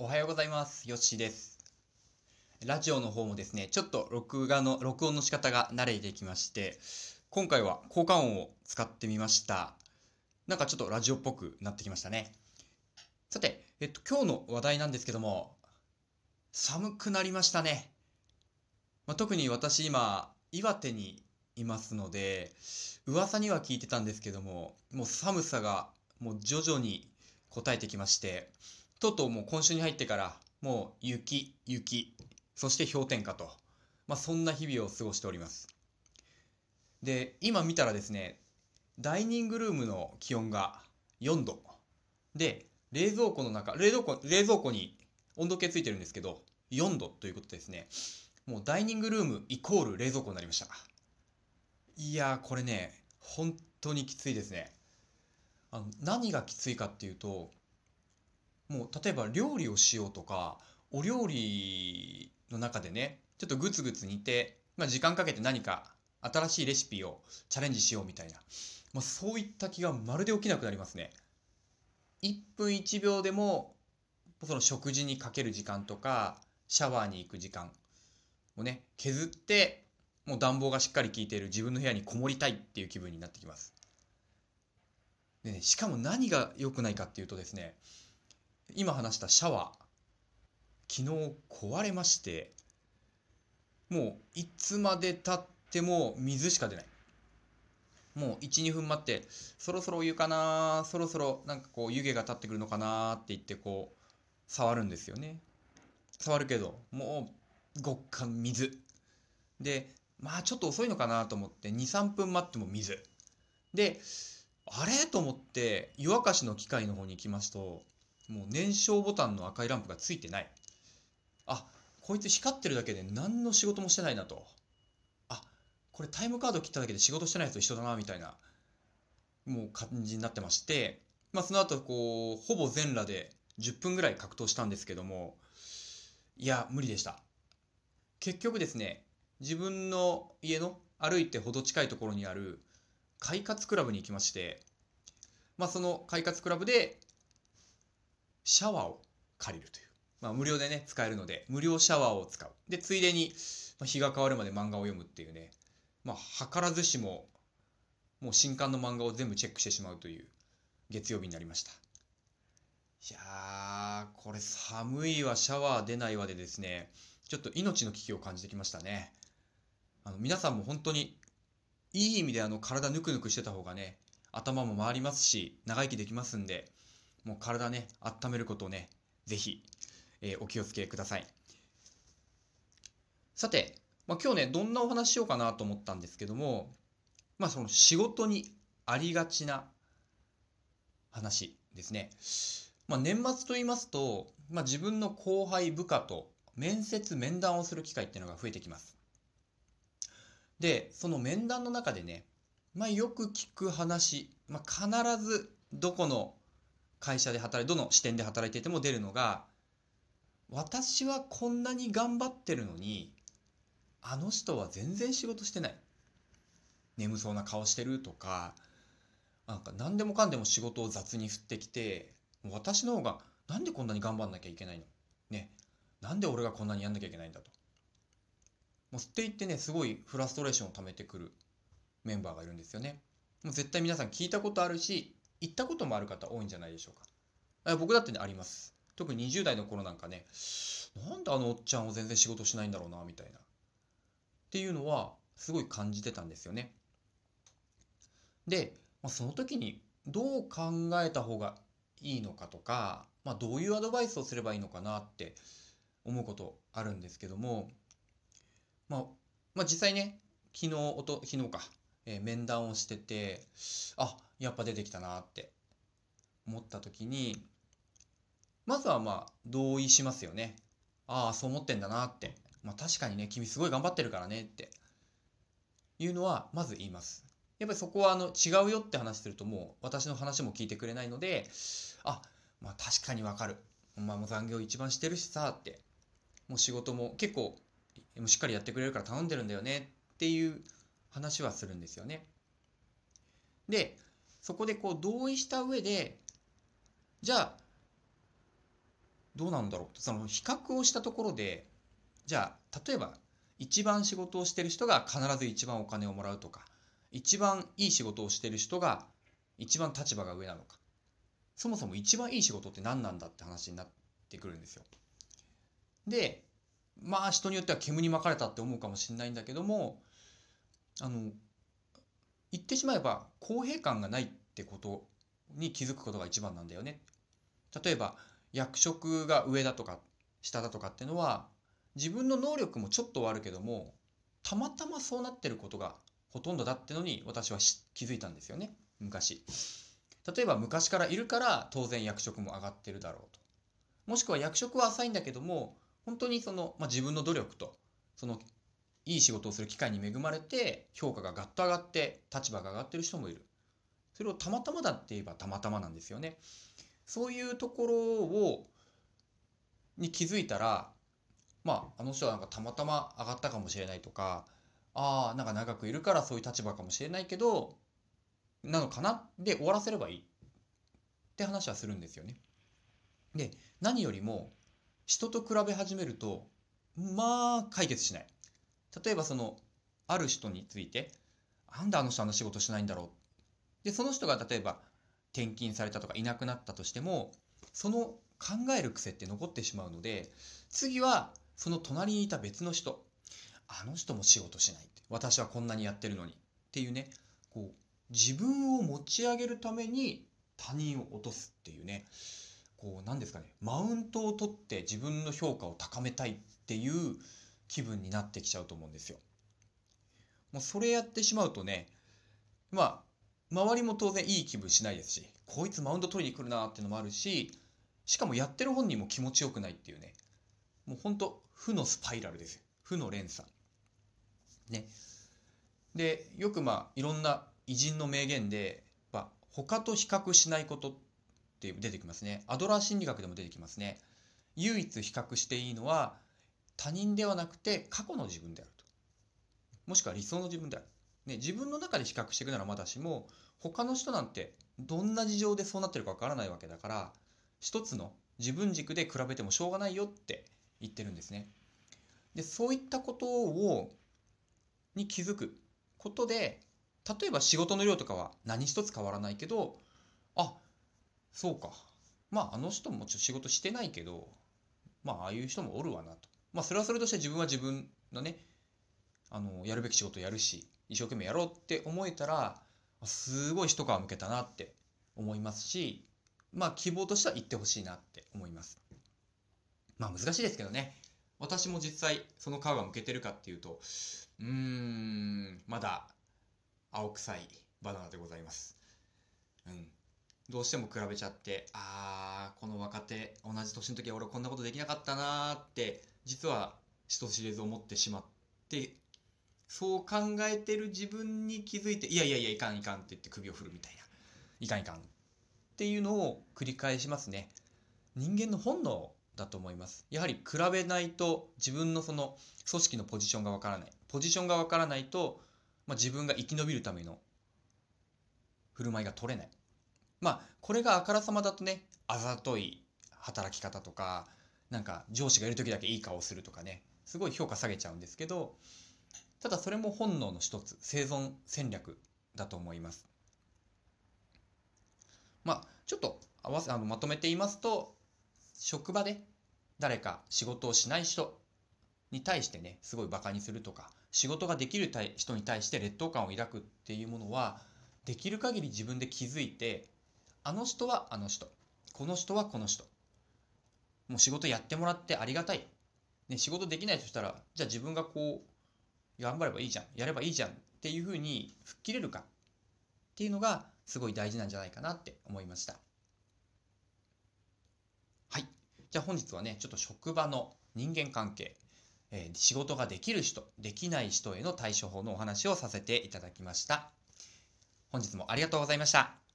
おはようございます。よっしーです。ラジオの方もですね、ちょっと録画の、録音の仕方が慣れてきまして、今回は効果音を使ってみました。なんかちょっとラジオっぽくなってきましたね。さて、えっと、今日の話題なんですけども、寒くなりましたね。まあ、特に私今、岩手にいますので、噂には聞いてたんですけども、もう寒さがもう徐々に応えてきまして、とうとうもう今週に入ってからもう雪、雪、そして氷点下と、まあ、そんな日々を過ごしております。で、今見たらですね、ダイニングルームの気温が4度。で、冷蔵庫の中、冷蔵庫、冷蔵庫に温度計ついてるんですけど、4度ということですね。もうダイニングルームイコール冷蔵庫になりました。いやー、これね、本当にきついですね。あの何がきついかっていうと、もう例えば料理をしようとか、お料理の中でね、ちょっとグツグツ煮て、まあ、時間かけて何か新しいレシピをチャレンジしようみたいな、まあ、そういった気がまるで起きなくなりますね。1分1秒でもその食事にかける時間とかシャワーに行く時間をね削ってもう暖房がしっかり効いている自分の部屋にこもりたいっていう気分になってきます。でね、しかも何が良くないかっていうとですね今話したシャワー昨日壊れましてもういつまでたっても水しか出ない。もう12分待ってそろそろお湯かなそろそろなんかこう湯気が立ってくるのかなって言ってこう触るんですよね。触るけどもう極寒水。でまあちょっと遅いのかなと思って23分待っても水。であれ？と思って湯沸かしの機械の方に行きますともう燃焼ボタンの赤いランプがついてない。あこいつ光ってるだけで何の仕事もしてないなと。あこれタイムカード切っただけで仕事してないやつと一緒だなみたいなもう感じになってまして。まあその後こうほぼ全裸で10分ぐらい格闘したんですけどもいや無理でした。結局ですね自分の家の歩いてほど近いところにある快活クラブに行きましてまあその快活クラブでシャワーを借りるというまあ、無料でね、使えるので、無料シャワーを使う。で、ついでに、ま、日が変わるまで漫画を読むっていうね、まあ、図らずしも、もう新刊の漫画を全部チェックしてしまうという月曜日になりました。いやー、これ寒いわ、シャワー出ないわでですね、ちょっと命の危機を感じてきましたね。あの皆さんも本当に、いい意味であの体ぬくぬくしてた方がね、頭も回りますし、長生きできますんで、もう体ね、温めることをね、ぜひ、えーお気をつけください。さて、まあ、今日ね、どんなお話しようかなと思ったんですけども、まあその仕事にありがちな話ですね。まあ年末と言いますと、まあ自分の後輩部下と面接面談をする機会っていうのが増えてきます。で、その面談の中でね、まあよく聞く話、まあ必ずどこの会社で働い、どの視点で働いていても出るのが、私はこんなに頑張ってるのにあの人は全然仕事してない。眠そうな顔してるとかなんか何でもかんでも仕事を雑に振ってきて私の方がなんでこんなに頑張んなきゃいけないの？ね。なんで俺がこんなにやんなきゃいけないんだと。もうって言ってねすごいフラストレーションを溜めてくるメンバーがいるんですよね。もう絶対皆さん聞いたことあるし行ったこともある方多いんじゃないでしょうか。僕だってねあります。特に20代の頃なんかねなんであのおっちゃんは全然仕事しないんだろうなみたいな。っていうのはすごい感じてたんですよね。で、まあ、その時にどう考えた方がいいのかとか、まあ、どういうアドバイスをすればいいのかなって思うことあるんですけども、まあ、まあ実際ね昨日おと昨日か、え面談をしててあやっぱ出てきたなって思った時にまずはまあ同意しますよね。ああ、そう思ってんだなって。まあ確かにね、君すごい頑張ってるからねっていうのはまず言います。やっぱりそこはあの違うよって話するともう私の話も聞いてくれないので、あ、まあ確かにわかる。お前も残業一番してるしさって。もう仕事も結構しっかりやってくれるから頼んでるんだよねっていう話はするんですよね。で、そこでこう同意した上で、じゃあどうなんだろうとその比較をしたところでじゃあ例えば一番仕事をしてる人が必ず一番お金をもらうとか一番いい仕事をしてる人が一番立場が上なのかそもそも一番いい仕事って何なんだって話になってくるんですよ。でまあ人によっては煙に巻かれたって思うかもしれないんだけどもあの言ってしまえば公平感がないってことに気づくことが一番なんだよね。例えば役職が上だとか下だとかっていうのは自分の能力もちょっとはあるけどもたまたまそうなってることがほとんどだってのに私は気づいたんですよね昔。例えば昔からいるから当然役職も上がってるだろうと。もしくは役職は浅いんだけども本当にその、まあ、自分の努力とそのいい仕事をする機会に恵まれて評価がガッと上がって立場が上がってる人もいる。それをたまたまだって言えばたまたまなんですよね。そういうところをに気づいたらまああの人はなんかたまたま上がったかもしれないとかああなんか長くいるからそういう立場かもしれないけどなのかなで終わらせればいいって話はするんですよね。で何よりも人と比べ始めるとまあ解決しない。例えばそのある人についてなんであの人あの仕事しないんだろう？でその人が例えば転勤されたとかいなくなったとしてもその考える癖って残ってしまうので次はその隣にいた別の人あの人も仕事しない私はこんなにやってるのにっていうねこう自分を持ち上げるために他人を落とすっていうねこう何ですかねマウントを取って自分の評価を高めたいっていう気分になってきちゃうと思うんですよ。もうそれやってしまうとねまあ周りも当然いい気分しないですしこいつマウント取りに来るなっていうのもあるししかもやってる本人も気持ちよくないっていうねもうほんと負のスパイラルですよ。負の連鎖。ね。でよくまあいろんな偉人の名言でやっぱ他と比較しないことって出てきますね。アドラー心理学でも出てきますね。唯一比較していいのは他人ではなくて過去の自分であると。もしくは理想の自分である。ね、自分の中で比較していくならまだしも他の人なんてどんな事情でそうなってるかわからないわけだから一つの自分軸で比べてもしょうがないよって言ってるんですね。でそういったことをに気づくことで例えば仕事の量とかは何一つ変わらないけどあそうか。まああの人もちょっと仕事してないけどまあああいう人もおるわなと。まあそれはそれとして自分は自分のねあのやるべき仕事をやるし一生懸命やろうって思えたらすごい一皮むけたなって思いますしまあ希望としては言ってほしいなって思います。まあ難しいですけどね。私も実際その皮がむけてるかっていうとうーんまだ青臭いバナナでございます。うん。どうしても比べちゃってあーこの若手同じ年の時は俺こんなことできなかったなーって実は人知れず思ってしまってそう考えてる自分に気づいていやいやいやいかんいかんって言って首を振るみたいないかんいかんっていうのを繰り返しますね。人間の本能だと思います。やはり比べないと自分のその組織のポジションがわからない。ポジションがわからないと、まあ、自分が生き延びるための振る舞いが取れない。まあこれがあからさまだとねあざとい働き方とかなんか上司がいる時だけいい顔するとかね。すごい評価下げちゃうんですけどただそれも本能の一つ。生存戦略だと思います。まあちょっと合わせあのまとめて言いますと職場で誰か仕事をしない人に対してねすごいバカにするとか仕事ができる人に対して劣等感を抱くっていうものはできる限り自分で気づいてあの人はあの人この人はこの人もう仕事やってもらってありがたい、ね、仕事できないとしたらじゃあ自分がこう頑張ればいいじゃんやればいいじゃんっていうふうに吹っ切れるかっていうのがすごい大事なんじゃないかなって思いましたはいじゃあ本日はねちょっと職場の人間関係えー、仕事ができる人、できない人への対処法のお話をさせていただきました。本日もありがとうございました。